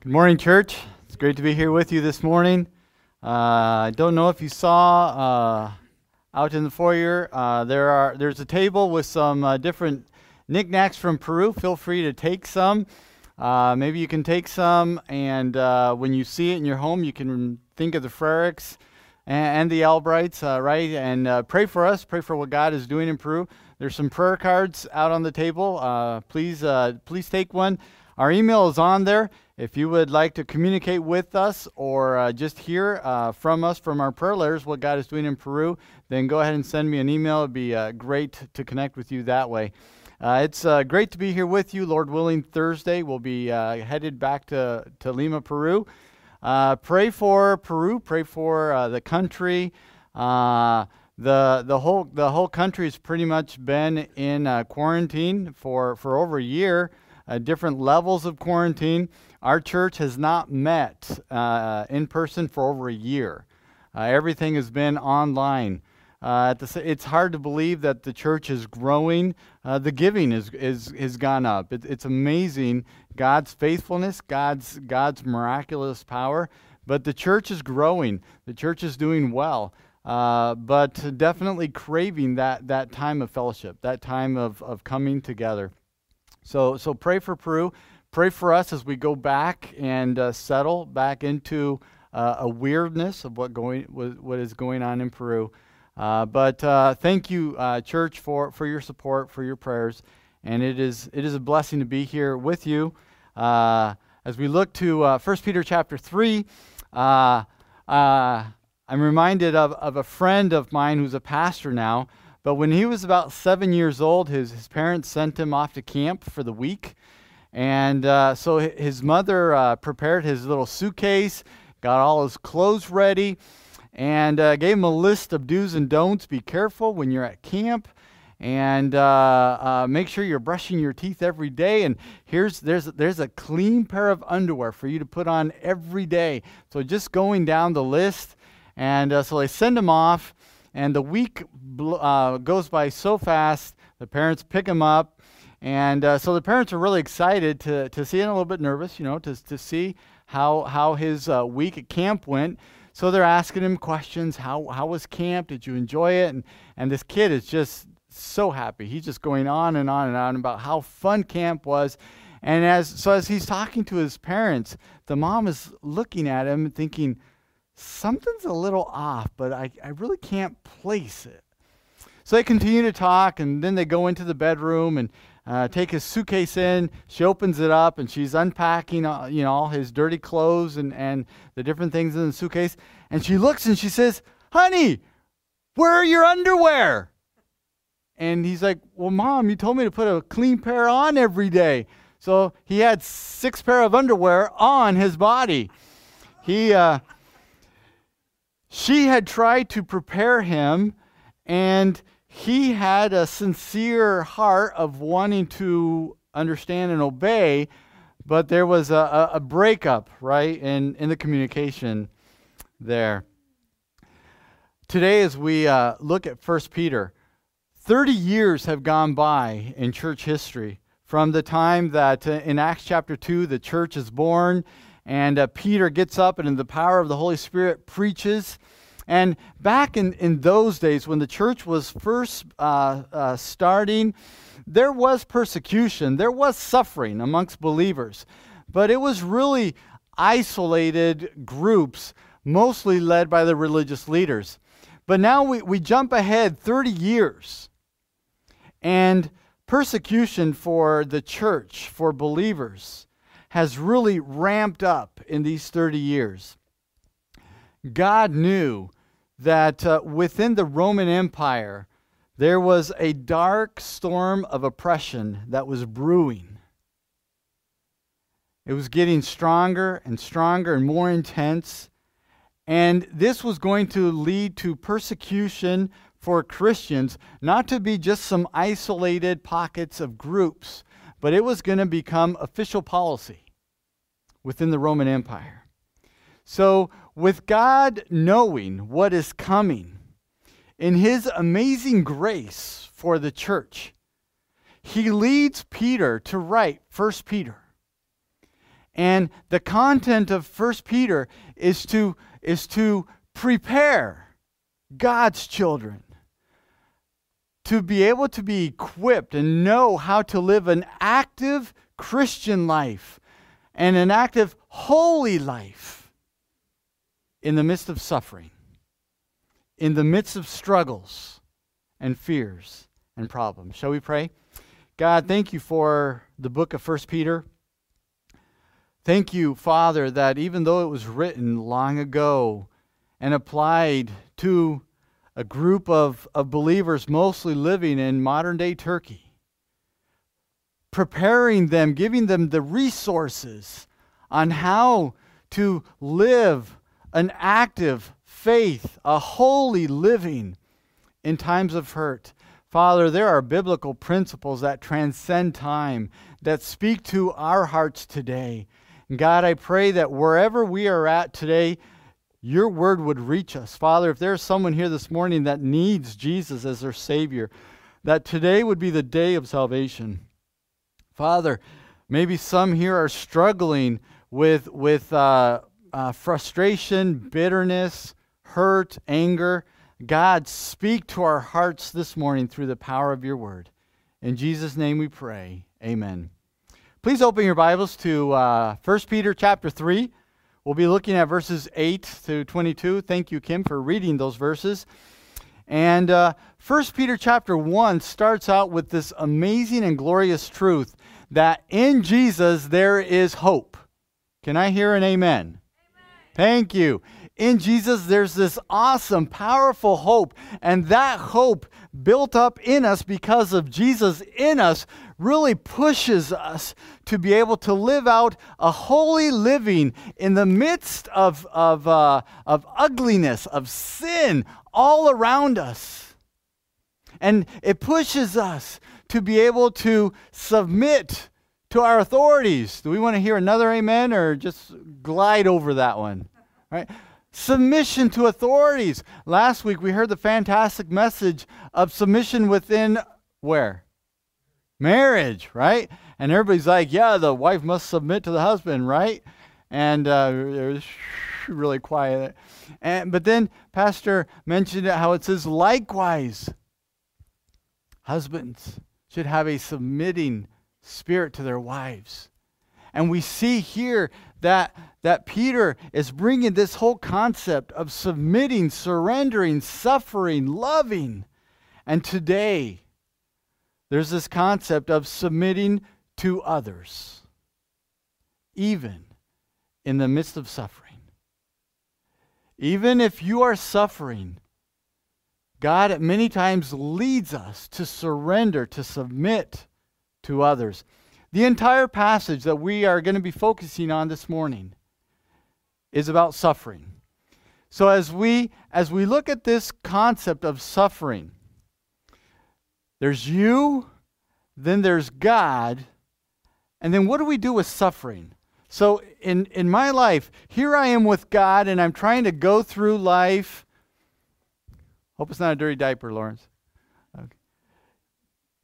Good morning, church. It's great to be here with you this morning. Uh, I don't know if you saw uh, out in the foyer uh, there are there's a table with some uh, different knickknacks from Peru. Feel free to take some. Uh, maybe you can take some, and uh, when you see it in your home, you can think of the Frericks and, and the Albrights, right? And pray for us. Pray for what God is doing in Peru. There's some prayer cards out on the table. please, please take one. Our email is on there. If you would like to communicate with us or uh, just hear uh, from us from our prayer letters what God is doing in Peru, then go ahead and send me an email. It'd be uh, great to connect with you that way. Uh, it's uh, great to be here with you. Lord willing, Thursday we'll be uh, headed back to, to Lima, Peru. pray for Peru. Pray for the country. the the whole the whole country has pretty much been in quarantine for for over a year. different levels of quarantine. Our church has not met uh, in person for over a year. Uh, everything has been online. Uh, it's hard to believe that the church is growing. Uh, the giving is, is, has gone up. It, it's amazing God's faithfulness, God's, God's miraculous power. But the church is growing. The church is doing well. Uh, but definitely craving that, that time of fellowship, that time of, of coming together. So, so pray for Peru. Pray for us as we go back and uh, settle back into uh, a weirdness of what going what is going on in Peru. Uh, but uh, thank you, uh, church, for, for your support, for your prayers, and it is it is a blessing to be here with you as we look to uh, 1 Peter chapter three. I'm reminded of, of a friend of mine who's a pastor now. But when he was about seven years old, his, his parents sent him off to camp for the week. And uh, so his mother uh, prepared his little suitcase, got all his clothes ready, and uh, gave him a list of do's and don'ts. Be careful when you're at camp, and uh, uh, make sure you're brushing your teeth every day. And here's there's there's a clean pair of underwear for you to put on every day. So just going down the list, and uh, so they send him off, and the week goes by so fast. The parents pick him up and uh, so the parents are really excited to, to see and a little bit nervous, you know, to, to see how, how his uh, week at camp went. So they're asking him questions. How, how was camp? Did you enjoy it? And, and this kid is just so happy. He's just going on and on and on about how fun camp was. And as, so as he's talking to his parents, the mom is looking at him thinking, something's a little off, but I, I really can't place it. So they continue to talk, and then they go into the bedroom, and uh, take his suitcase in. She opens it up and she's unpacking, uh, you know, all his dirty clothes and, and the different things in the suitcase. And she looks and she says, "Honey, where are your underwear?" And he's like, "Well, mom, you told me to put a clean pair on every day." So he had six pair of underwear on his body. He, uh, she had tried to prepare him, and he had a sincere heart of wanting to understand and obey, but there was a, a, breakup, right, in, in the communication there. Today, as we uh, look at 1 Peter, 30 years have gone by in church history from the time that uh, in Acts chapter 2 the church is born and uh, Peter gets up and in the power of the Holy Spirit preaches and back in, in those days, when the church was first uh, uh, starting, there was persecution, there was suffering amongst believers, but it was really isolated groups, mostly led by the religious leaders. But now we, we jump ahead 30 years, and persecution for the church, for believers, has really ramped up in these 30 years. God knew that uh, within the Roman Empire, there was a dark storm of oppression that was brewing. It was getting stronger and stronger and more intense. And this was going to lead to persecution for Christians, not to be just some isolated pockets of groups, but it was going to become official policy within the Roman Empire. So with God knowing what is coming, in his amazing grace for the church, he leads Peter to write 1 Peter. And the content of 1 Peter is to, is to prepare God's children to be able to be equipped and know how to live an active Christian life and an active holy life in the midst of suffering, in the midst of struggles and fears and problems. Shall we pray? God, thank you for the book of 1 Peter. Thank you, Father, that even though it was written long ago and applied to a group of, of believers mostly living in modern day Turkey, preparing them, giving them the resources on how to live an active faith, a holy living in times of hurt. Father, there are biblical principles that transcend time, that speak to our hearts today. God, I pray that wherever we are at today, your word would reach us. Father, if there's someone here this morning that needs Jesus as their Savior, that today would be the day of salvation. Father, maybe some here are struggling with, with uh, uh, frustration, bitterness, hurt, anger. God, speak to our hearts this morning through the power of your word. In Jesus' name we pray. Amen. Please open your Bibles to uh, 1 Peter chapter 3. We'll be looking at verses 8 to 22. Thank you, Kim, for reading those verses. And uh, 1 Peter chapter 1 starts out with this amazing and glorious truth that in Jesus there is hope. Can I hear an amen? Thank you. In Jesus, there's this awesome, powerful hope. And that hope, built up in us because of Jesus in us, really pushes us to be able to live out a holy living in the midst of, of, uh, of ugliness, of sin all around us. And it pushes us to be able to submit to our authorities. Do we want to hear another amen or just glide over that one? Right? Submission to authorities. Last week we heard the fantastic message of submission within where? marriage, right? And everybody's like, yeah, the wife must submit to the husband, right? And uh, it was really quiet. And, but then Pastor mentioned how it says, likewise, husbands should have a submitting spirit to their wives. And we see here that, that Peter is bringing this whole concept of submitting, surrendering, suffering, loving. And today, there's this concept of submitting to others, even in the midst of suffering. Even if you are suffering, God at many times leads us to surrender, to submit to others. The entire passage that we are going to be focusing on this morning is about suffering. So as we as we look at this concept of suffering, there's you, then there's God, and then what do we do with suffering? So in, in my life, here I am with God, and I'm trying to go through life. Hope it's not a dirty diaper, Lawrence. Okay.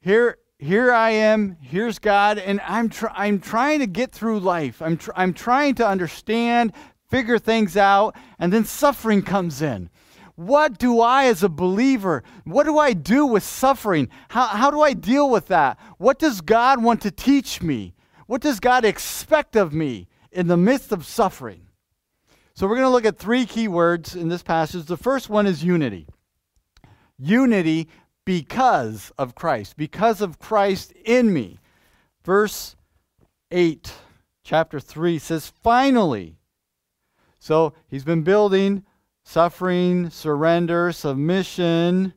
Here, here I am. Here's God, and I'm tr- I'm trying to get through life. I'm tr- I'm trying to understand, figure things out, and then suffering comes in. What do I, as a believer, what do I do with suffering? How, how do I deal with that? What does God want to teach me? What does God expect of me in the midst of suffering? So, we're going to look at three key words in this passage. The first one is unity. Unity because of Christ, because of Christ in me. Verse 8, chapter 3 says, Finally. So, he's been building suffering, surrender, submission.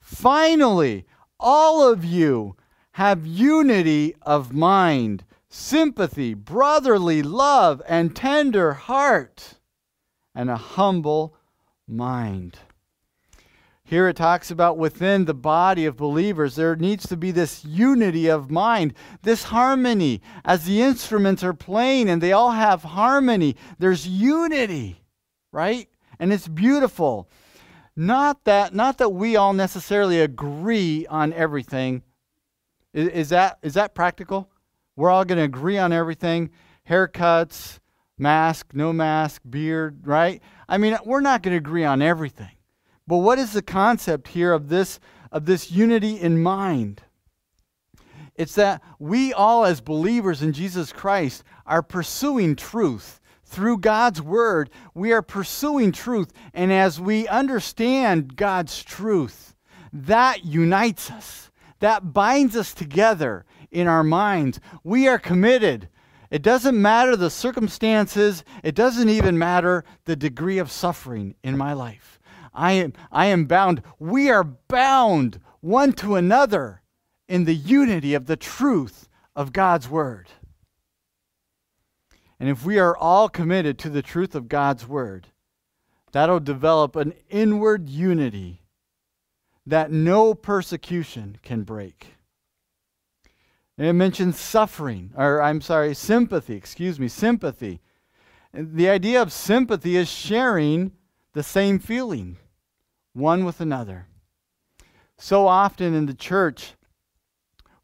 Finally, all of you have unity of mind, sympathy, brotherly love, and tender heart, and a humble mind. Here it talks about within the body of believers, there needs to be this unity of mind, this harmony. As the instruments are playing and they all have harmony, there's unity, right? and it's beautiful. Not that, not that we all necessarily agree on everything. Is, is that, is that practical? We're all going to agree on everything. haircuts, mask, no mask, beard, right? I mean, we're not going to agree on everything. But what is the concept here of this of this unity in mind? It's that we all as believers in Jesus Christ are pursuing truth through God's word. We are pursuing truth and as we understand God's truth, that unites us. That binds us together in our minds. We are committed it doesn't matter the circumstances, it doesn't even matter the degree of suffering in my life. I am, I am bound. We are bound one to another in the unity of the truth of God's Word. And if we are all committed to the truth of God's Word, that'll develop an inward unity that no persecution can break. And it mentions suffering, or I'm sorry, sympathy, excuse me, sympathy. The idea of sympathy is sharing the same feeling, one with another. So often in the church,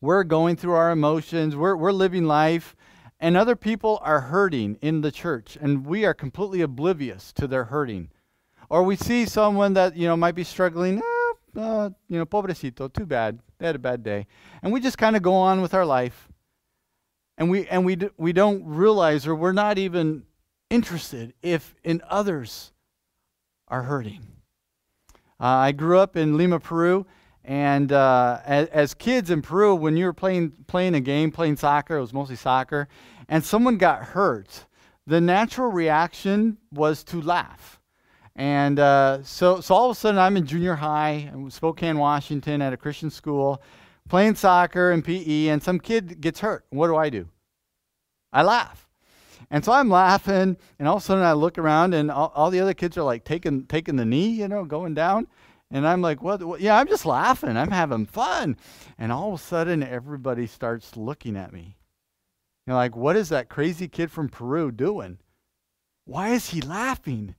we're going through our emotions, we're, we're living life, and other people are hurting in the church, and we are completely oblivious to their hurting. Or we see someone that, you know, might be struggling, eh, uh, you know, pobrecito, too bad. They had a bad day. And we just kind of go on with our life. And we and we d- we don't realize or we're not even interested if in others are hurting. Uh, I grew up in Lima, Peru, and uh, as, as, kids in Peru, when you were playing playing a game, playing soccer, it was mostly soccer, and someone got hurt, the natural reaction was to laugh. And uh, so, so all of a sudden, I'm in junior high in Spokane, Washington, at a Christian school, playing soccer and PE, and some kid gets hurt. What do I do? I laugh. And so I'm laughing, and all of a sudden I look around, and all, all the other kids are like taking taking the knee, you know, going down. And I'm like, what, what? Yeah, I'm just laughing. I'm having fun. And all of a sudden, everybody starts looking at me. You're know, like, what is that crazy kid from Peru doing? Why is he laughing?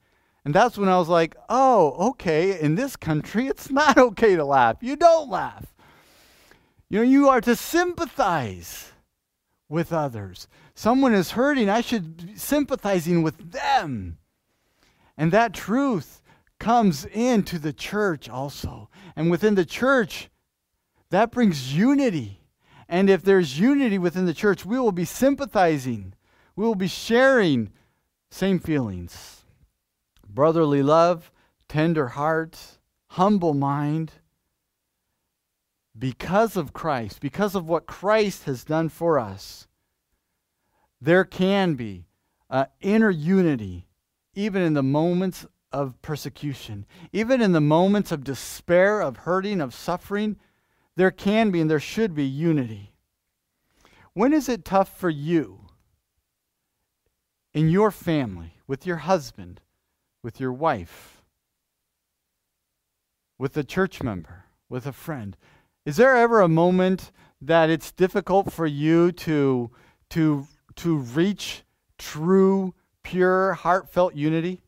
And that's when I was like, oh, okay, in this country, it's not okay to laugh. You don't laugh. You know, you are to sympathize with others. Someone is hurting, I should be sympathizing with them. And that truth comes into the church also. And within the church, that brings unity. And if there's unity within the church, we will be sympathizing, we will be sharing same feelings brotherly love, tender heart, humble mind. Because of Christ, because of what Christ has done for us, there can be uh, inner unity even in the moments of persecution, even in the moments of despair, of hurting, of suffering. There can be and there should be unity. When is it tough for you in your family, with your husband, with your wife, with a church member, with a friend. Is there ever a moment that it's difficult for you to, to, to reach true, pure, heartfelt unity?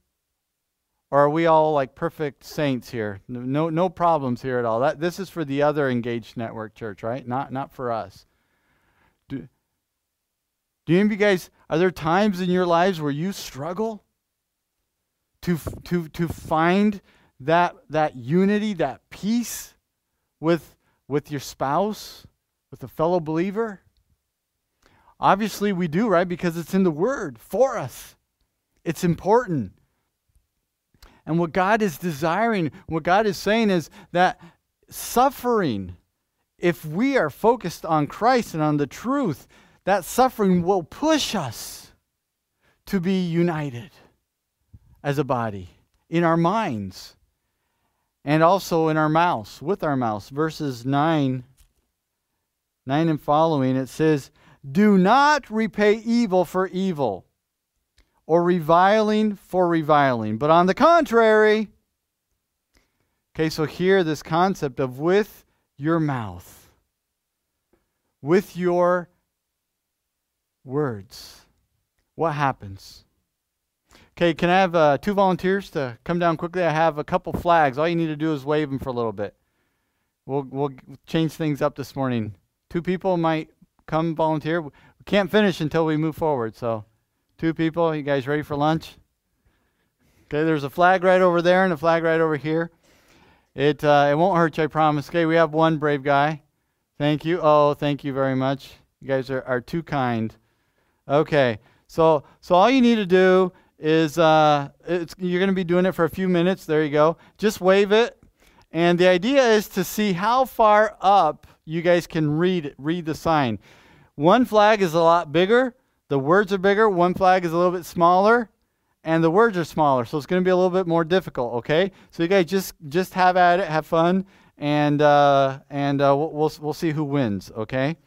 Or are we all like perfect saints here? No, no problems here at all. That, this is for the other engaged network church, right? Not, not for us. Do, do you guys, are there times in your lives where you struggle? to, to, to find that, that unity, that peace with, with your spouse, with a fellow believer? Obviously, we do, right? Because it's in the Word for us. It's important. And what God is desiring, what God is saying is that suffering, if we are focused on Christ and on the truth, that suffering will push us to be united as a body, in our minds, and also in our mouths, with our mouths. Verses 9, 9 and following, it says, Do not repay evil for evil, or reviling for reviling, but on the contrary, okay, so here this concept of with your mouth, with your words, what happens? Okay, can I have uh, two volunteers to come down quickly? I have a couple flags. All you need to do is wave them for a little bit. We'll, we'll change things up this morning. Two people might come volunteer. We can't finish until we move forward, so Two people. You guys ready for lunch? Okay, there's a flag right over there and a flag right over here. It uh, it won't hurt you, I promise. Okay, we have one brave guy. Thank you. Oh, thank you very much. You guys are, are too kind. Okay, so so all you need to do is uh, you're going to be doing it for a few minutes. There you go. Just wave it, and the idea is to see how far up you guys can read read the sign. One flag is a lot bigger. The words are bigger. One flag is a little bit smaller and the words are smaller, so it's going to be a little bit more difficult. Okay, so you guys just just have at it, have fun, and uh, and uh, we'll we'll see who wins. Okay,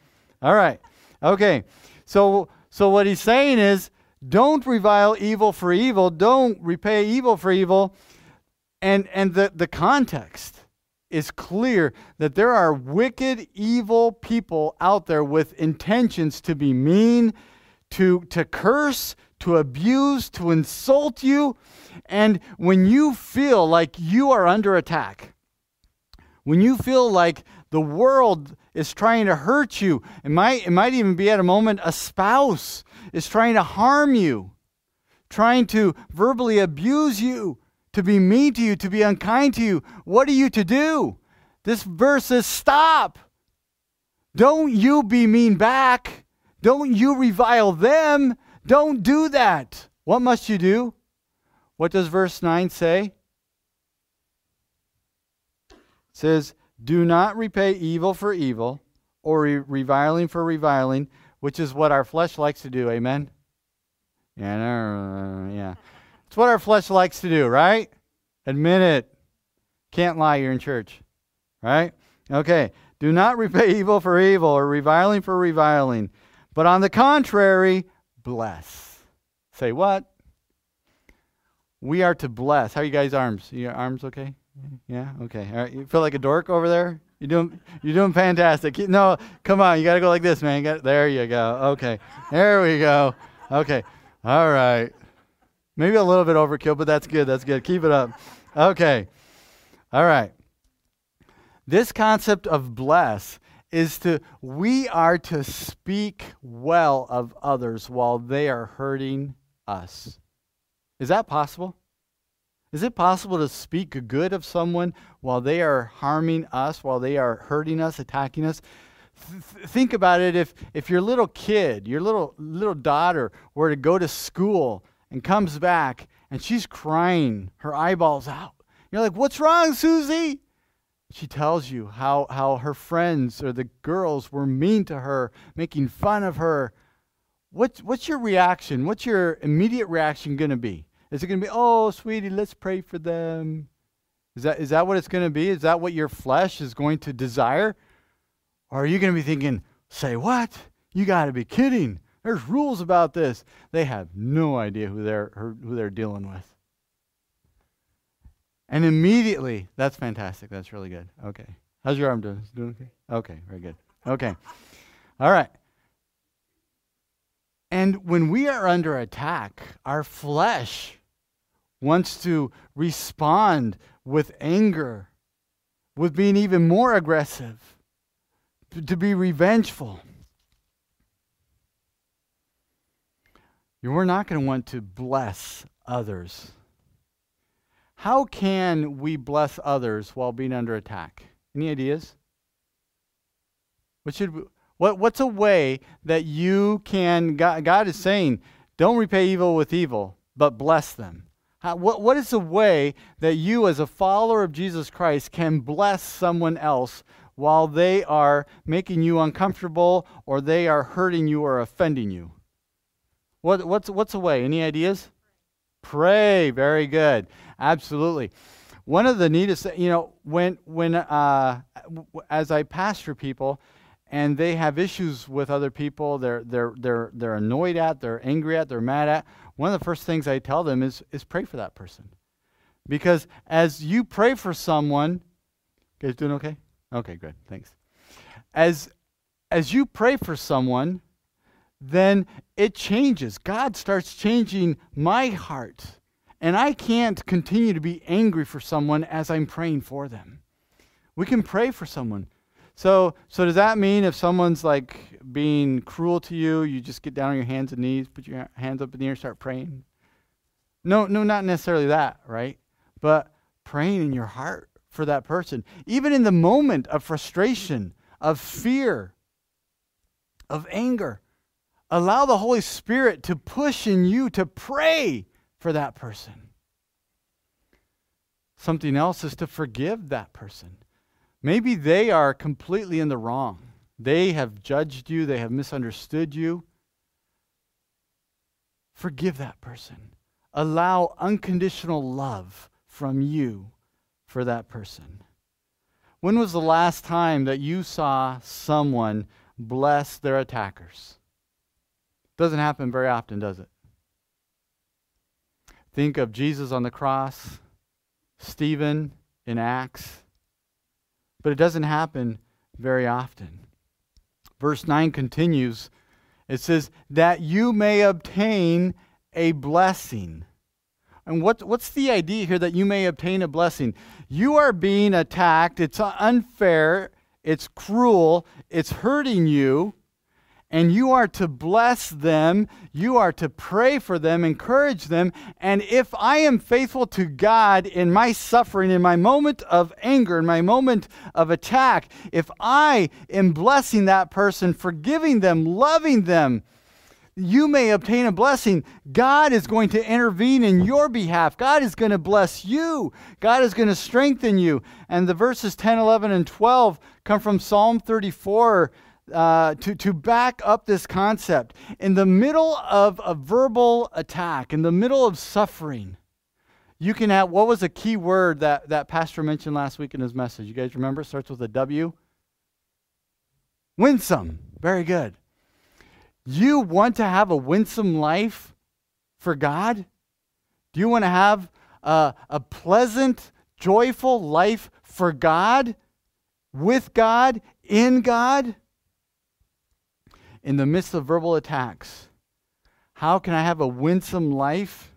all right, okay. So so what he's saying is, don't revile evil for evil. Don't repay evil for evil, and and the the context is clear that there are wicked, evil people out there with intentions to be mean, to to curse to abuse, to insult you. And when you feel like you are under attack, when you feel like the world is trying to hurt you, it might, it might even be at a moment a spouse is trying to harm you, trying to verbally abuse you, to be mean to you, to be unkind to you. What are you to do? This verse says, Stop. Don't you be mean back. Don't you revile them. Don't do that. What must you do? What does verse 9 say? It says, Do not repay evil for evil or re- reviling for reviling, which is what our flesh likes to do. Amen? Yeah, no, yeah. It's what our flesh likes to do, right? Admit it. Can't lie, you're in church. Right? Okay. Do not repay evil for evil or reviling for reviling. But on the contrary, bless. Say what? We are to bless. How are you guys' arms? Your arms okay? Mm-hmm. Yeah. Okay. All right. You feel like a dork over there? You're doing. You're doing fantastic. No, come on. You got to go like this, man. You got, there you go. Okay. There we go. Okay. All right. Maybe a little bit overkill, but that's good. That's good. Keep it up. Okay. All right. This concept of bless is to we are to speak well of others while they are hurting us. Is that possible? Is it possible to speak good of someone while they are harming us, while they are hurting us, attacking us? Th- think about it if, if your little kid, your little, little daughter, were to go to school and comes back and she's crying her eyeballs out. You're like, What's wrong, Susie? she tells you how, how her friends or the girls were mean to her, making fun of her. What's, what's your reaction? What's your immediate reaction going to be? Is it going to be, oh, sweetie, let's pray for them? Is that, is that what it's going to be? Is that what your flesh is going to desire? Or are you going to be thinking, say what? You got to be kidding. There's rules about this. They have no idea who they're, who they're dealing with. And immediately, that's fantastic. That's really good. Okay. How's your arm doing? Is doing okay? Okay, very good. Okay. All right. And when we are under attack, our flesh wants to respond with anger, with being even more aggressive, to be revengeful. You're not going to want to bless others. How can we bless others while being under attack? Any ideas? What should what what's a way that you can God, God is saying, don't repay evil with evil, but bless them. How, what, what is a way that you, as a follower of Jesus Christ, can bless someone else while they are making you uncomfortable or they are hurting you or offending you? What, what's, what's a way? Any ideas? Pray. Very good. Absolutely. One of the neatest, you know, when when uh, as I pastor people, and they have issues with other people, they're they're they're they're annoyed at, they're angry at, they're mad at. One of the first things I tell them is is pray for that person, because as you pray for someone, guys doing okay? Okay, good, thanks. As as you pray for someone, then it changes. God starts changing my heart and I can't continue to be angry for someone as I'm praying for them. We can pray for someone. So, so does that mean if someone's like being cruel to you, you just get down on your hands and knees, put your hands up in the air, start praying? No, no, not necessarily that, right? But praying in your heart for that person, even in the moment of frustration, of fear, of anger. Allow the Holy Spirit to push in you to pray for that person. Something else is to forgive that person. Maybe they are completely in the wrong. They have judged you, they have misunderstood you. Forgive that person. Allow unconditional love from you for that person. When was the last time that you saw someone bless their attackers? Doesn't happen very often, does it? Think of Jesus on the cross, Stephen in Acts, but it doesn't happen very often. Verse 9 continues it says, that you may obtain a blessing. And what, what's the idea here that you may obtain a blessing? You are being attacked. It's unfair. It's cruel. It's hurting you and you are to bless them, you are to pray for them, encourage them. And if I am faithful to God in my suffering, in my moment of anger, in my moment of attack, if I am blessing that person, forgiving them, loving them, you may obtain a blessing. God is going to intervene in your behalf. God is going to bless you. God is going to strengthen you. And the verses 10, 11, and 12 come from Psalm 34 uh, to, to back up this concept. In the middle of a verbal attack, in the middle of suffering, you can have what was a key word that, that Pastor mentioned last week in his message? You guys remember? It starts with a W. Winsome. Very good. You want to have a winsome life for God? Do you want to have a, a pleasant, joyful life for God, with God, in God? In the midst of verbal attacks. How can I have a winsome life?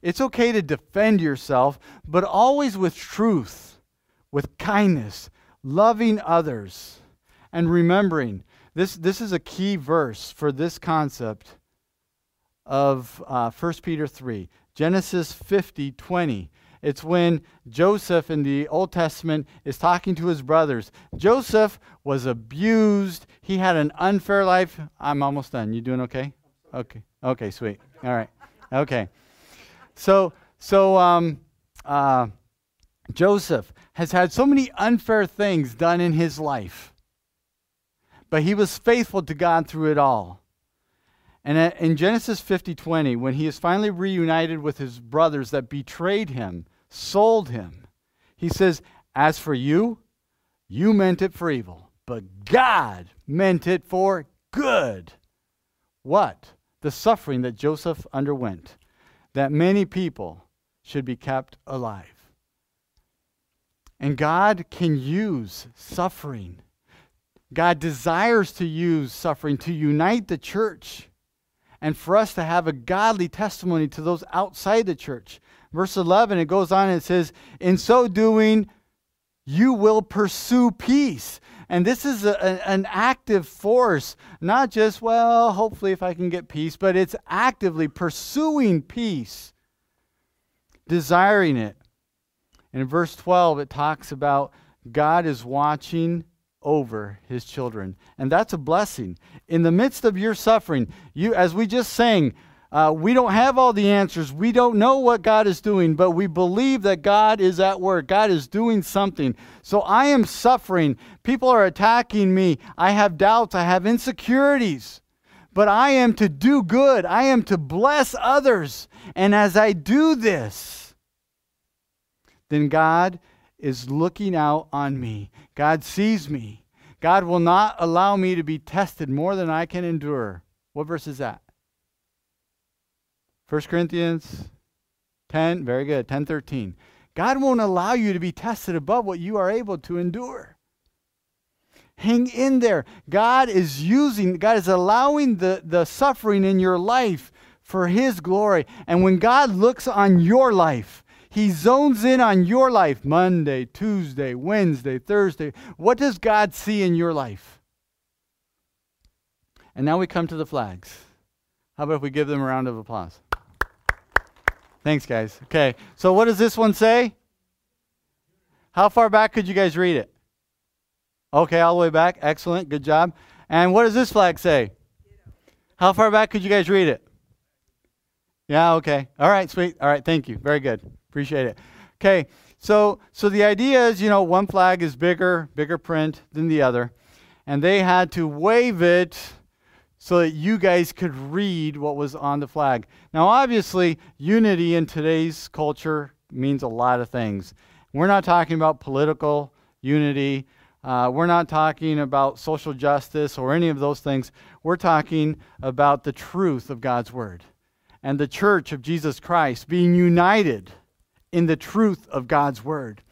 It's okay to defend yourself, but always with truth, with kindness, loving others, and remembering. This, this is a key verse for this concept of uh, 1 Peter 3. Genesis 50 20. It's when Joseph in the Old Testament is talking to his brothers. Joseph was abused. He had an unfair life. I'm almost done. You doing okay? Okay. Okay, sweet. All right. Okay. So, so um, uh, Joseph has had so many unfair things done in his life, but he was faithful to God through it all. And in Genesis 50 20, when he is finally reunited with his brothers that betrayed him, sold him. He says, As for you, you meant it for evil, but God meant it for good. What? The suffering that Joseph underwent, that many people should be kept alive. And God can use suffering. God desires to use suffering to unite the church and for us to have a godly testimony to those outside the church verse 11, it goes on and it says, In so doing, you will pursue peace. And this is a, an active force, not just, well, hopefully if I can get peace, but it's actively pursuing peace, desiring it. And in verse 12, it talks about God is watching over his children. And that's a blessing. In the midst of your suffering, you as we just sang, uh, we don't have all the answers. We don't know what God is doing, but we believe that God is at work. God is doing something. So I am suffering. People are attacking me. I have doubts. I have insecurities. But I am to do good. I am to bless others. And as I do this, then God is looking out on me. God sees me. God will not allow me to be tested more than I can endure. What verse is that? 1 Corinthians 10, very good, 10 13. God won't allow you to be tested above what you are able to endure. Hang in there. God is using, God is allowing the, the suffering in your life for His glory. And when God looks on your life, he zones in on your life Monday, Tuesday, Wednesday, Thursday. What does God see in your life? And now we come to the flags. How about if we give them a round of applause? Thanks, guys. Okay, so what does this one say? How far back could you guys read it? Okay, all the way back. Excellent. Good job. And what does this flag say? How far back could you guys read it? Yeah, okay. All right, sweet. All right, thank you. Very good. Appreciate it. Okay, so so the idea is, you know, one flag is bigger, bigger print than the other, and they had to wave it so that you guys could read what was on the flag. Now, obviously, unity in today's culture means a lot of things. We're not talking about political unity. Uh, we're not talking about social justice or any of those things. We're talking about the truth of God's Word and the church of Jesus Christ being united in the truth of God's Word.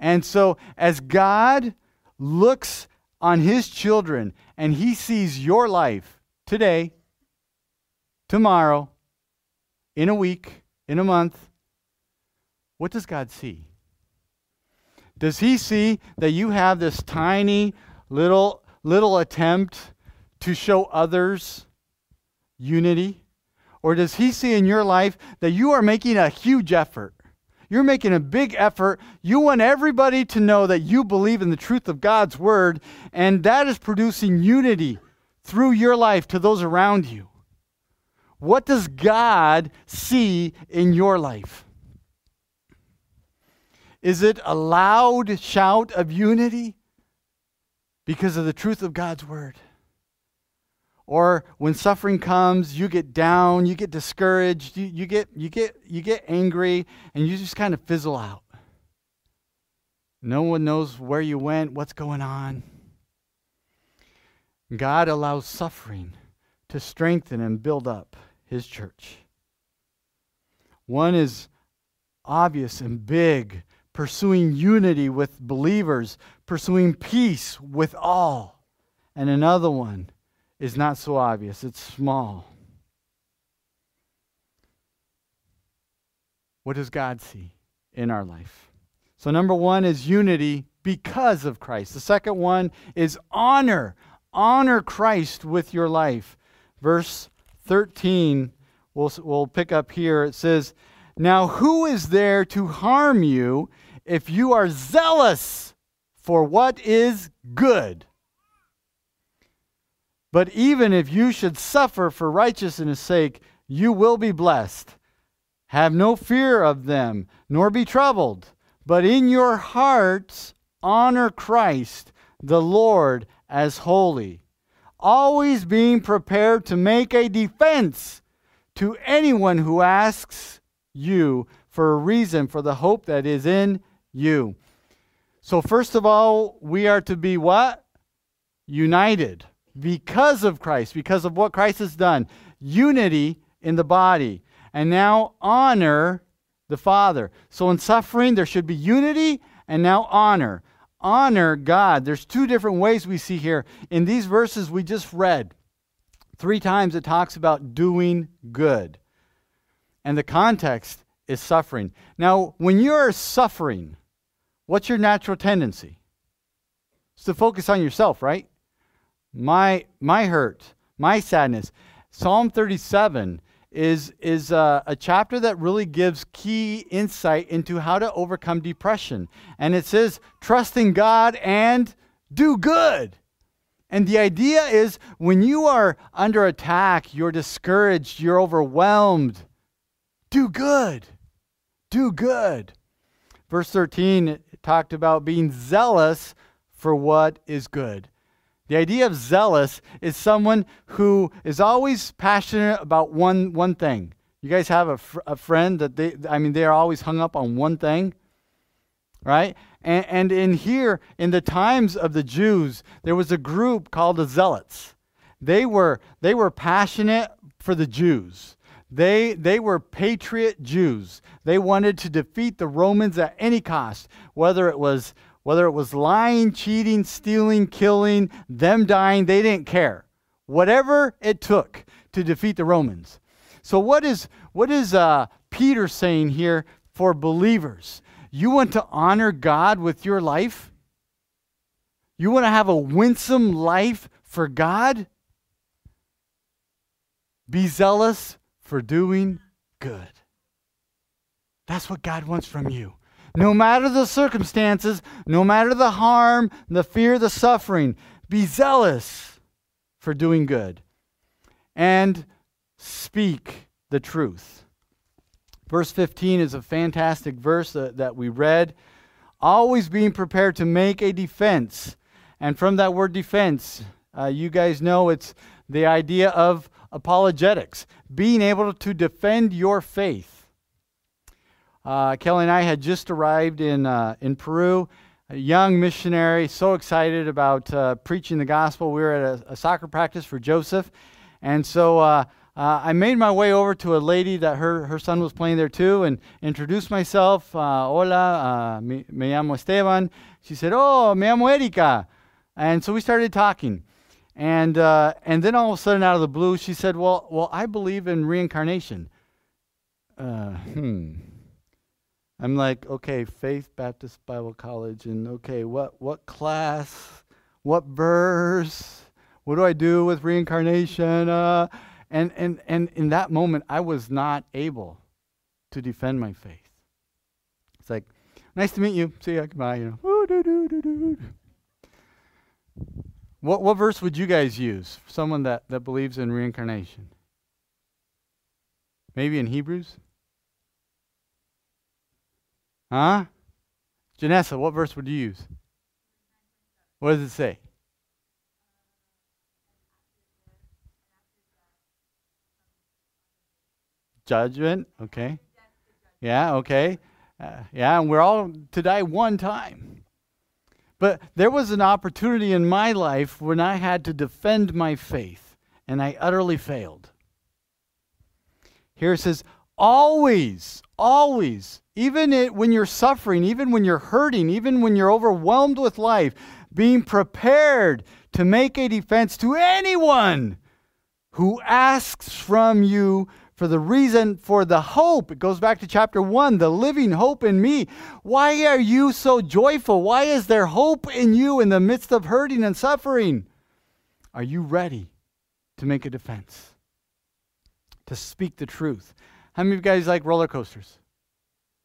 And so, as God looks on His children and He sees your life today, tomorrow, in a week, in a month, what does God see? Does he see that you have this tiny little little attempt to show others unity? Or does he see in your life that you are making a huge effort? You're making a big effort. You want everybody to know that you believe in the truth of God's word, and that is producing unity through your life to those around you. What does God see in your life? Is it a loud shout of unity because of the truth of God's word? Or when suffering comes, you get down, you get discouraged, you, you, get, you, get, you get angry, and you just kind of fizzle out. No one knows where you went, what's going on. God allows suffering to strengthen and build up his church. One is obvious and big pursuing unity with believers, pursuing peace with all. And another one is not so obvious, it's small. What does God see in our life? So, number one is unity because of Christ. The second one is honor. Honor Christ with your life. Verse 13, we'll, we'll pick up here. It says, Now who is there to harm you if you are zealous for what is good. But even if you should suffer for righteousness' sake, you will be blessed. Have no fear of them, nor be troubled, but in your hearts honor Christ, the Lord, as holy, always being prepared to make a defense to anyone who asks you for a reason for the hope that is in you. So, first of all, we are to be what? United because of Christ, because of what Christ has done. Unity in the body. And now honor the Father. So, in suffering, there should be unity and now honor. Honor God. There's two different ways we see here. In these verses we just read, three times it talks about doing good. And the context is suffering. Now, when you're suffering, What's your natural tendency? It's to focus on yourself, right? My my hurt, my sadness. Psalm 37 is is a, a chapter that really gives key insight into how to overcome depression. And it says, trust in God and do good. And the idea is when you are under attack, you're discouraged, you're overwhelmed, do good. Do good. Verse 13 talked about being zealous for what is good. The idea of zealous is someone who is always passionate about one, one thing. You guys have a, fr- a friend that they, I mean, they are always hung up on one thing, right? And, and in here, in the times of the Jews, there was a group called the Zealots. They were, they were passionate for the Jews. They, they were patriot Jews. They wanted to defeat the Romans at any cost, whether it was whether it was lying, cheating, stealing, killing, them dying, they didn't care. Whatever it took to defeat the Romans. So what is what is uh, Peter saying here for believers. You want to honor God with your life? You want to have a winsome life for God? Be zealous for doing good. That's what God wants from you. No matter the circumstances, no matter the harm, the fear, the suffering, be zealous for doing good and speak the truth. Verse 15 is a fantastic verse that, that we read. Always being prepared to make a defense. And from that word defense, uh, you guys know it's the idea of apologetics, being able to defend your faith. Uh, Kelly and I had just arrived in, uh, in Peru, a young missionary, so excited about uh, preaching the gospel. We were at a, a, soccer practice for Joseph. And so uh, uh, I made my way over to a lady that her, her son was playing there too and introduced myself. Uh, Hola, me, me llamo Esteban. She said, Oh, me llamo Erika. And so we started talking. And, and then all of a sudden, out of the blue, she said, Well, well I believe in reincarnation. Hmm. I'm like, okay, Faith Baptist Bible College, and okay, what, what class, what verse, what do I do with reincarnation? Uh, and, and, and in that moment, I was not able to defend my faith. It's like, nice to meet you. See ya. Goodbye. You know. What, what verse would you guys use someone that, that believes in reincarnation? Maybe in Hebrews? Huh? Janessa, what verse would you use? What does it say? Judgment, okay. Yeah, okay. Uh, yeah, and we're all to die one time. But there was an opportunity in my life when I had to defend my faith, and I utterly failed. Here it says, always, always, even it, when you're suffering, even when you're hurting, even when you're overwhelmed with life, being prepared to make a defense to anyone who asks from you for the reason for the hope. It goes back to chapter 1, the living hope in me. Why are you so joyful? Why is there hope in you in the midst of hurting and suffering? Are you ready to make a defense? To speak the truth? How many of you guys like roller coasters?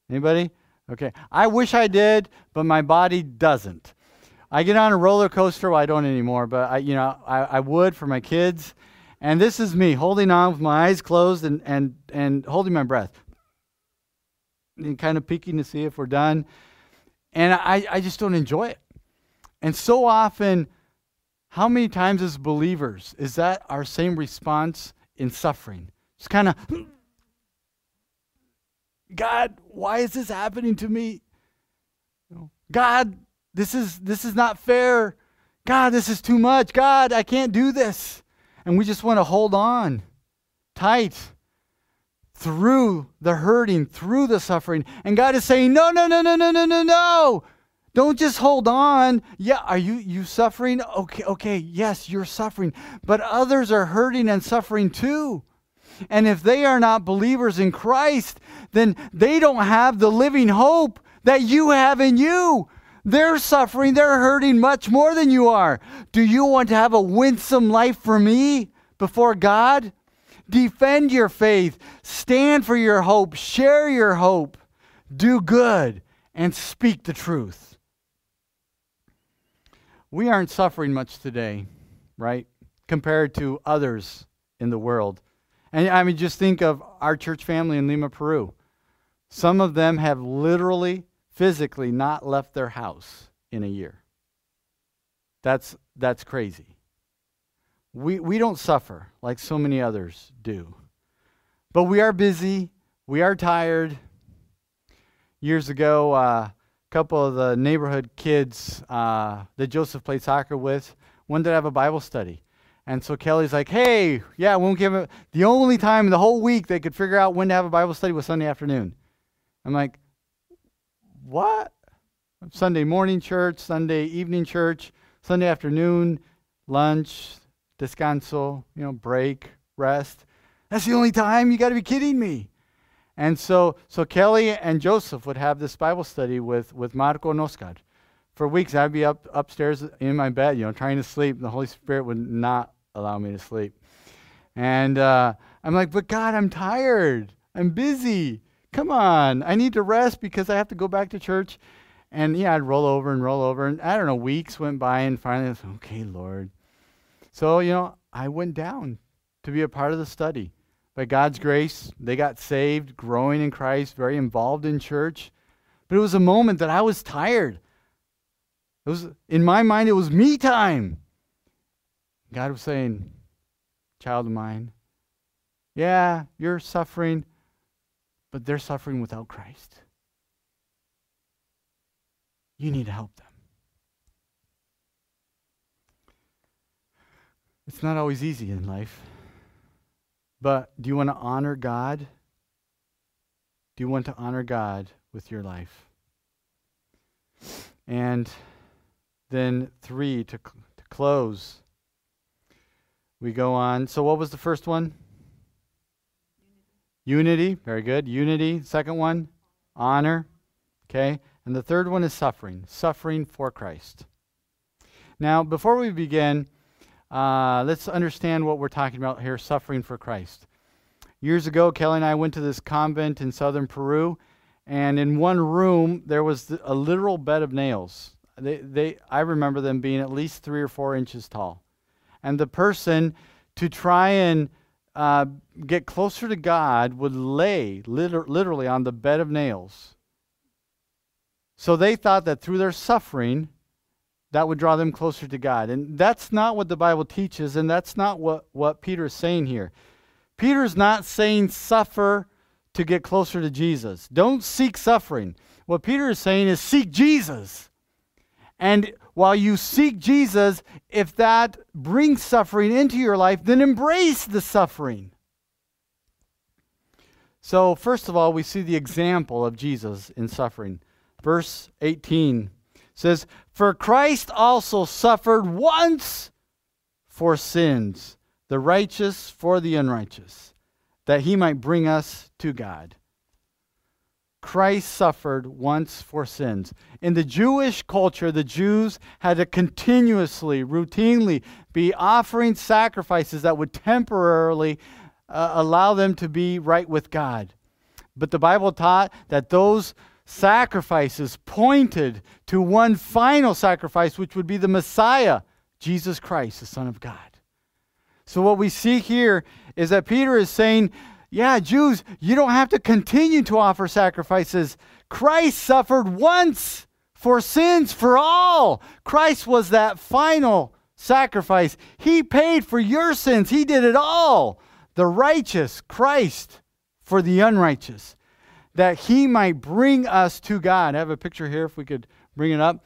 Anybody? Okay. I wish I did, but my body doesn't. I get on a roller coaster. Well, I don't anymore, but I, you know, I, I would for my kids. And this is me holding on with my eyes closed and, and, and holding my breath. And kind of peeking to see if we're done. And I, I just don't enjoy it. And so often, how many times as believers is that our same response in suffering? It's kind of, God, why is this happening to me? God, this is this is not fair. God, this is too much. God, I can't do this. And we just want to hold on tight through the hurting, through the suffering. And God is saying, No, no, no, no, no, no, no, no. Don't just hold on. Yeah, are you you suffering? Okay, okay, yes, you're suffering. But others are hurting and suffering too. And if they are not believers in Christ, then they don't have the living hope that you have in you. They're suffering, they're hurting much more than you are. Do you want to have a winsome life for me before God? Defend your faith, stand for your hope, share your hope, do good, and speak the truth. We aren't suffering much today, right? Compared to others in the world. And I mean, just think of our church family in Lima, Peru. Some of them have literally physically not left their house in a year. That's, that's crazy. We, we don't suffer like so many others do. But we are busy. We are tired. Years ago, uh, a couple of the neighborhood kids uh, that Joseph played soccer with wanted to have a Bible study. And so Kelly's like, hey, yeah, we won't give it. The only time in the whole week they could figure out when to have a Bible study was Sunday afternoon. I'm like, what? Sunday morning church, Sunday evening church, Sunday afternoon, lunch, descanso, you know, break, rest. That's the only time? You got to be kidding me. And so, so Kelly and Joseph would have this Bible study with, with Marco and Oscar. For weeks, I'd be up upstairs in my bed, you know, trying to sleep. The Holy Spirit would not allow me to sleep. And uh, I'm like, but God, I'm tired. I'm busy. Come on. I need to rest because I have to go back to church. And yeah, I'd roll over and roll over. And I don't know, weeks went by, and finally I was, okay, Lord. So, you know, I went down to be a part of the study. By God's grace, they got saved, growing in Christ, very involved in church. But it was a moment that I was tired. It was in my mind, it was me time. God was saying, Child of mine, yeah, you're suffering, but they're suffering without Christ. You need to help them. It's not always easy in life. But do you want to honor God? Do you want to honor God with your life? And then, three, to, to close, we go on. So, what was the first one? Unity. Unity. Very good. Unity. Second one? Honor. Okay. And the third one is suffering. Suffering for Christ. Now, before we begin, uh, let's understand what we're talking about here suffering for Christ. Years ago, Kelly and I went to this convent in southern Peru, and in one room, there was a literal bed of nails. They, they, I remember them being at least three or four inches tall. And the person, to try and uh, get closer to God, would lay liter- literally on the bed of nails. So they thought that through their suffering, that would draw them closer to God. And that's not what the Bible teaches, and that's not what, what Peter is saying here. Peter's not saying suffer to get closer to Jesus. Don't seek suffering. What Peter is saying is seek Jesus. And while you seek Jesus, if that brings suffering into your life, then embrace the suffering. So, first of all, we see the example of Jesus in suffering. Verse 18 says, For Christ also suffered once for sins, the righteous for the unrighteous, that he might bring us to God. Christ suffered once for sins. In the Jewish culture, the Jews had to continuously, routinely be offering sacrifices that would temporarily uh, allow them to be right with God. But the Bible taught that those sacrifices pointed to one final sacrifice, which would be the Messiah, Jesus Christ, the Son of God. So, what we see here is that Peter is saying, Yeah, Jews, you don't have to continue to offer sacrifices. Christ suffered once for sins for all. Christ was that final sacrifice. He paid for your sins, He did it all. The righteous, Christ, for the unrighteous that he might bring us to God. I have a picture here if we could bring it up.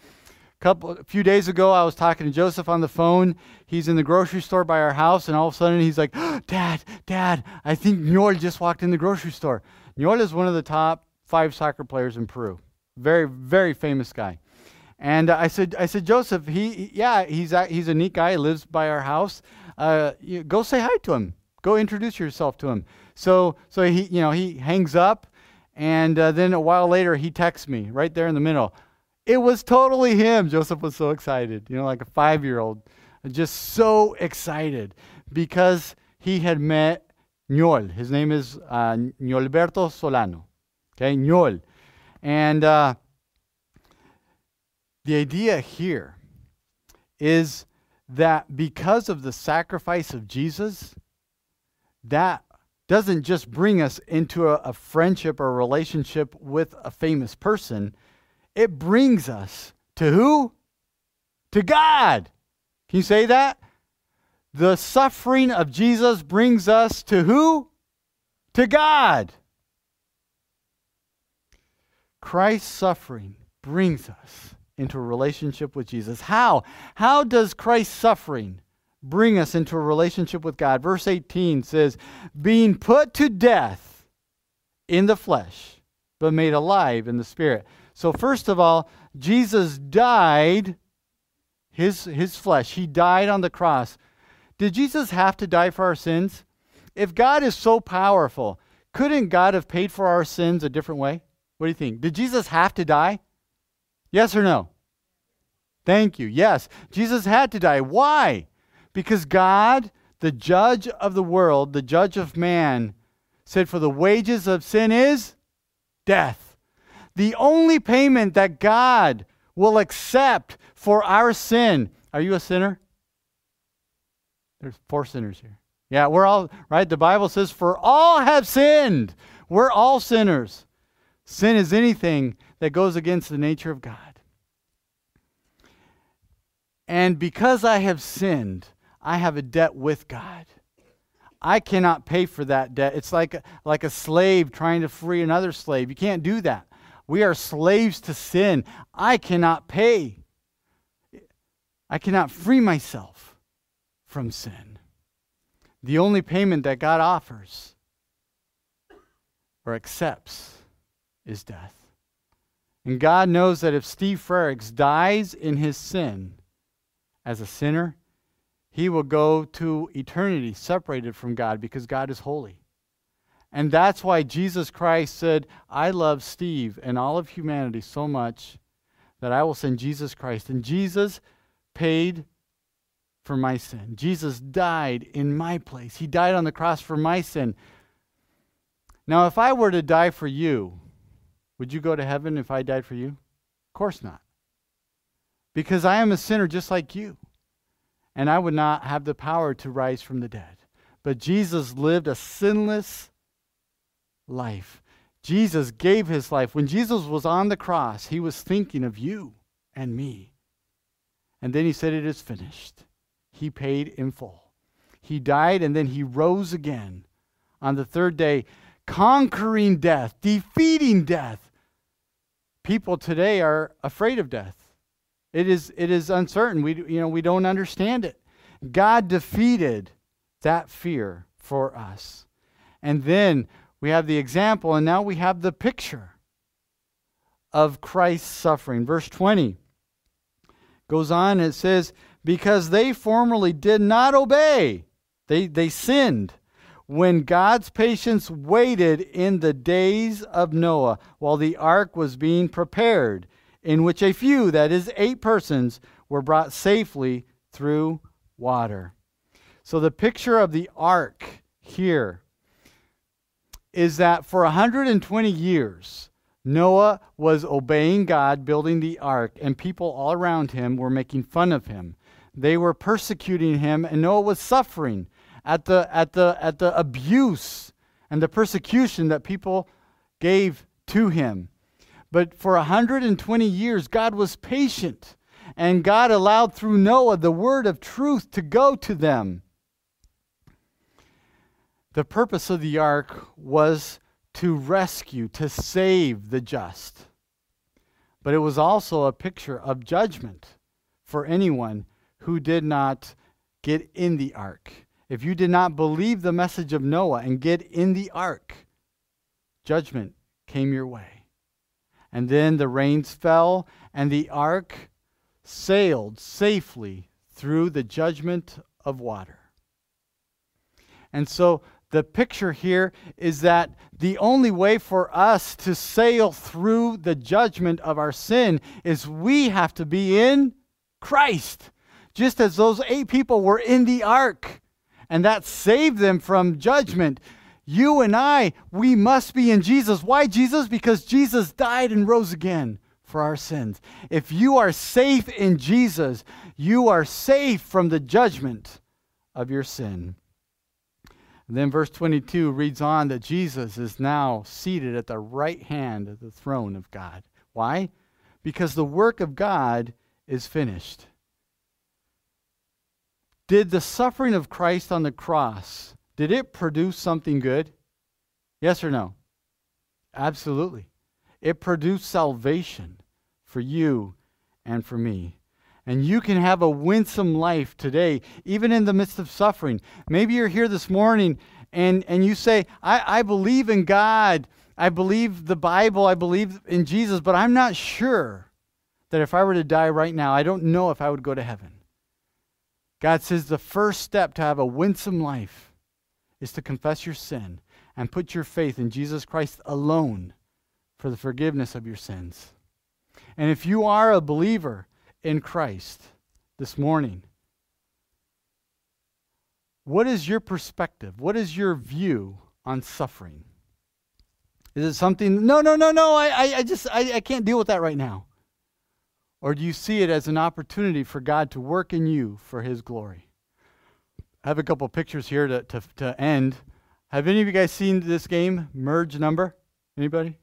Couple a few days ago I was talking to Joseph on the phone. He's in the grocery store by our house and all of a sudden he's like, "Dad, dad, I think Ñol just walked in the grocery store." Ñol is one of the top 5 soccer players in Peru. Very very famous guy. And uh, I said, I said, Joseph, he, yeah, he's a, he's a neat guy. He lives by our house. Uh, you, go say hi to him. Go introduce yourself to him. So, so he, you know, he hangs up and uh, then a while later, he texts me right there in the middle. It was totally him. Joseph was so excited, you know, like a five year old, just so excited because he had met Ñol. His name is uh, Ñolberto Solano. Okay, Ñol. And uh, the idea here is that because of the sacrifice of Jesus, that doesn't just bring us into a, a friendship or relationship with a famous person, it brings us to who? To God. Can you say that? The suffering of Jesus brings us to who? To God. Christ's suffering brings us into a relationship with Jesus. How? How does Christ's suffering bring us into a relationship with God. Verse 18 says, being put to death in the flesh, but made alive in the spirit. So, first of all, Jesus died, his, his flesh, he died on the cross. Did Jesus have to die for our sins? If God is so powerful, couldn't God have paid for our sins a different way? What do you think? Did Jesus have to die? Yes or no? Thank you. Yes, Jesus had to die. Why? Because God, the judge of the world, the judge of man, said, For the wages of sin is death. The only payment that God will accept for our sin. Are you a sinner? There's four sinners here. Yeah, we're all, right? The Bible says, For all have sinned. We're all sinners. Sin is anything that goes against the nature of God. And because I have sinned, I have a debt with God. I cannot pay for that debt. It's like, like a slave trying to free another slave. You can't do that. We are slaves to sin. I cannot pay. I cannot free myself from sin. The only payment that God offers or accepts is death. And God knows that if Steve Frericks dies in his sin as a sinner, he will go to eternity separated from God because God is holy. And that's why Jesus Christ said, I love Steve and all of humanity so much that I will send Jesus Christ. And Jesus paid for my sin. Jesus died in my place. He died on the cross for my sin. Now, if I were to die for you, would you go to heaven if I died for you? Of course not. Because I am a sinner just like you and I would not have the power to rise from the dead. But Jesus lived a sinless life. Jesus gave his life. When Jesus was on the cross, he was thinking of you and me. And then he said, It is finished. He paid in full. He died and then he rose again on the third day, conquering death, defeating death. People today are afraid of death. It is, it is uncertain. We, you know, we don't understand it. God defeated that fear for us. And then we have the example, and now we have the picture of Christ's suffering. Verse 20 goes on, it says, Because they formerly did not obey, they, they sinned when God's patience waited in the days of Noah while the ark was being prepared in which a few, that is, eight persons, were brought safely through water. So the picture of the ark here is that for 120 years, Noah was obeying God, building the ark, and people all around him were making fun of him. They were persecuting him, and Noah was suffering at the, at the, at the abuse and the persecution that people gave to him. But for 120 years, God was patient, and God allowed through Noah the word of truth to go to them. The purpose of the ark was to rescue, to save the just. But it was also a picture of judgment for anyone who did not get in the ark. If you did not believe the message of Noah and get in the ark, judgment came your way. And then the rains fell, and the ark sailed safely through the judgment of water. And so the picture here is that the only way for us to sail through the judgment of our sin is we have to be in Christ. Just as those eight people were in the ark, and that saved them from judgment. You and I, we must be in Jesus. Why Jesus? Because Jesus died and rose again for our sins. If you are safe in Jesus, you are safe from the judgment of your sin. And then verse 22 reads on that Jesus is now seated at the right hand of the throne of God. Why? Because the work of God is finished. Did the suffering of Christ on the cross did it produce something good? Yes or no? Absolutely. It produced salvation for you and for me. And you can have a winsome life today, even in the midst of suffering. Maybe you're here this morning and, and you say, I, I believe in God. I believe the Bible. I believe in Jesus, but I'm not sure that if I were to die right now, I don't know if I would go to heaven. God says the first step to have a winsome life is to confess your sin and put your faith in Jesus Christ alone for the forgiveness of your sins. And if you are a believer in Christ this morning, what is your perspective? What is your view on suffering? Is it something, no, no, no, no, I, I, I just, I, I can't deal with that right now? Or do you see it as an opportunity for God to work in you for His glory? I have a couple pictures here to, to, to end. Have any of you guys seen this game, Merge Number? Anybody?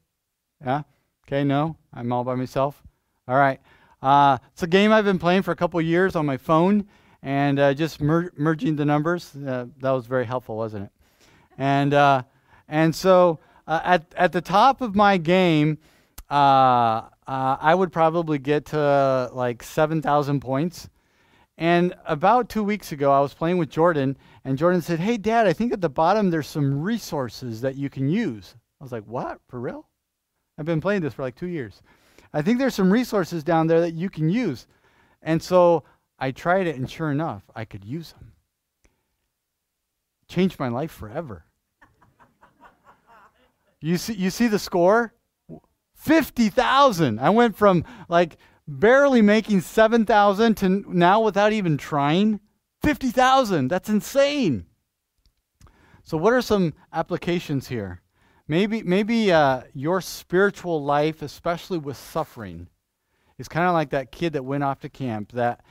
Yeah? Okay, no? I'm all by myself? All right. Uh, it's a game I've been playing for a couple years on my phone and uh, just mer- merging the numbers. Uh, that was very helpful, wasn't it? And, uh, and so uh, at, at the top of my game, uh, I would probably get to like 7,000 points. And about two weeks ago, I was playing with Jordan, and Jordan said, Hey, Dad, I think at the bottom there's some resources that you can use. I was like, What? For real? I've been playing this for like two years. I think there's some resources down there that you can use. And so I tried it, and sure enough, I could use them. Changed my life forever. you, see, you see the score? 50,000. I went from like barely making 7,000 to now without even trying 50,000. That's insane. So what are some applications here? Maybe maybe uh, your spiritual life, especially with suffering, is kind of like that kid that went off to camp that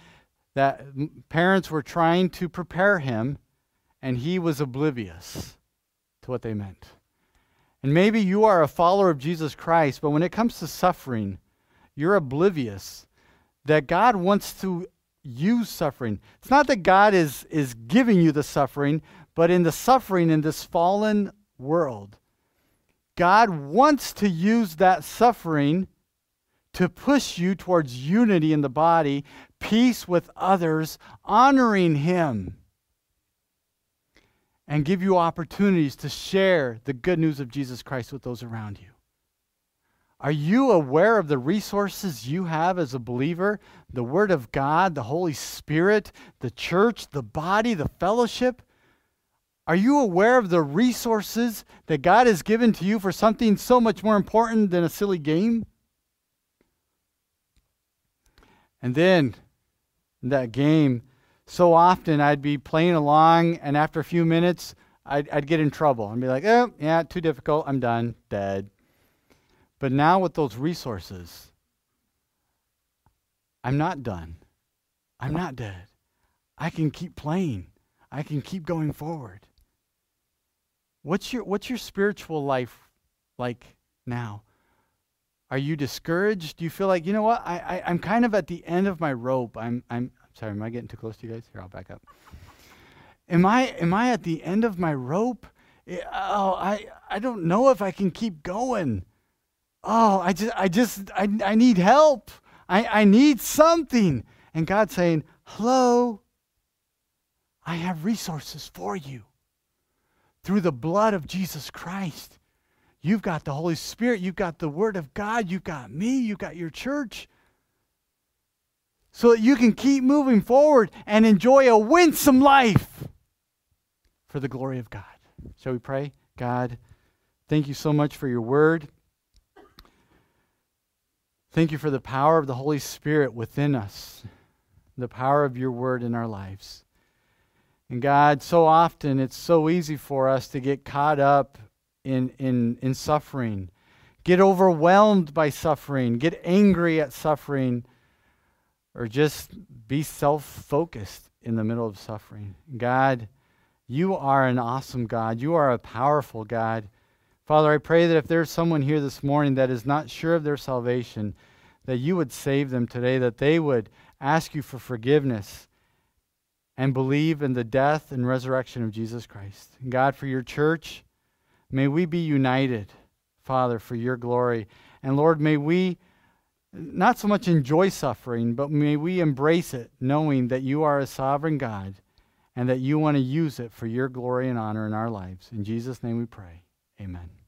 that parents were trying to prepare him and he was oblivious to what they meant. And maybe you are a follower of Jesus Christ, but when it comes to suffering, you're oblivious that God wants to use suffering. It's not that God is, is giving you the suffering, but in the suffering in this fallen world, God wants to use that suffering to push you towards unity in the body, peace with others, honoring Him, and give you opportunities to share the good news of Jesus Christ with those around you. Are you aware of the resources you have as a believer? The Word of God, the Holy Spirit, the church, the body, the fellowship? Are you aware of the resources that God has given to you for something so much more important than a silly game? And then, that game, so often I'd be playing along, and after a few minutes, I'd, I'd get in trouble and be like, oh, yeah, too difficult. I'm done, dead. But now with those resources, I'm not done. I'm not dead. I can keep playing. I can keep going forward. What's your what's your spiritual life like now? Are you discouraged? Do you feel like, you know what, I, I am kind of at the end of my rope. I'm I'm sorry, am I getting too close to you guys? Here, I'll back up. Am I am I at the end of my rope? Eh, oh, I I don't know if I can keep going oh, I just, I just, I, I need help. I, I need something. And God saying, hello, I have resources for you. Through the blood of Jesus Christ, you've got the Holy Spirit, you've got the Word of God, you've got me, you've got your church. So that you can keep moving forward and enjoy a winsome life for the glory of God. Shall we pray? God, thank you so much for your word. Thank you for the power of the Holy Spirit within us, the power of your word in our lives. And God, so often it's so easy for us to get caught up in, in, in suffering, get overwhelmed by suffering, get angry at suffering, or just be self focused in the middle of suffering. God, you are an awesome God. You are a powerful God. Father, I pray that if there's someone here this morning that is not sure of their salvation, that you would save them today, that they would ask you for forgiveness and believe in the death and resurrection of Jesus Christ. God, for your church, may we be united, Father, for your glory. And Lord, may we not so much enjoy suffering, but may we embrace it, knowing that you are a sovereign God and that you want to use it for your glory and honor in our lives. In Jesus' name we pray. Amen.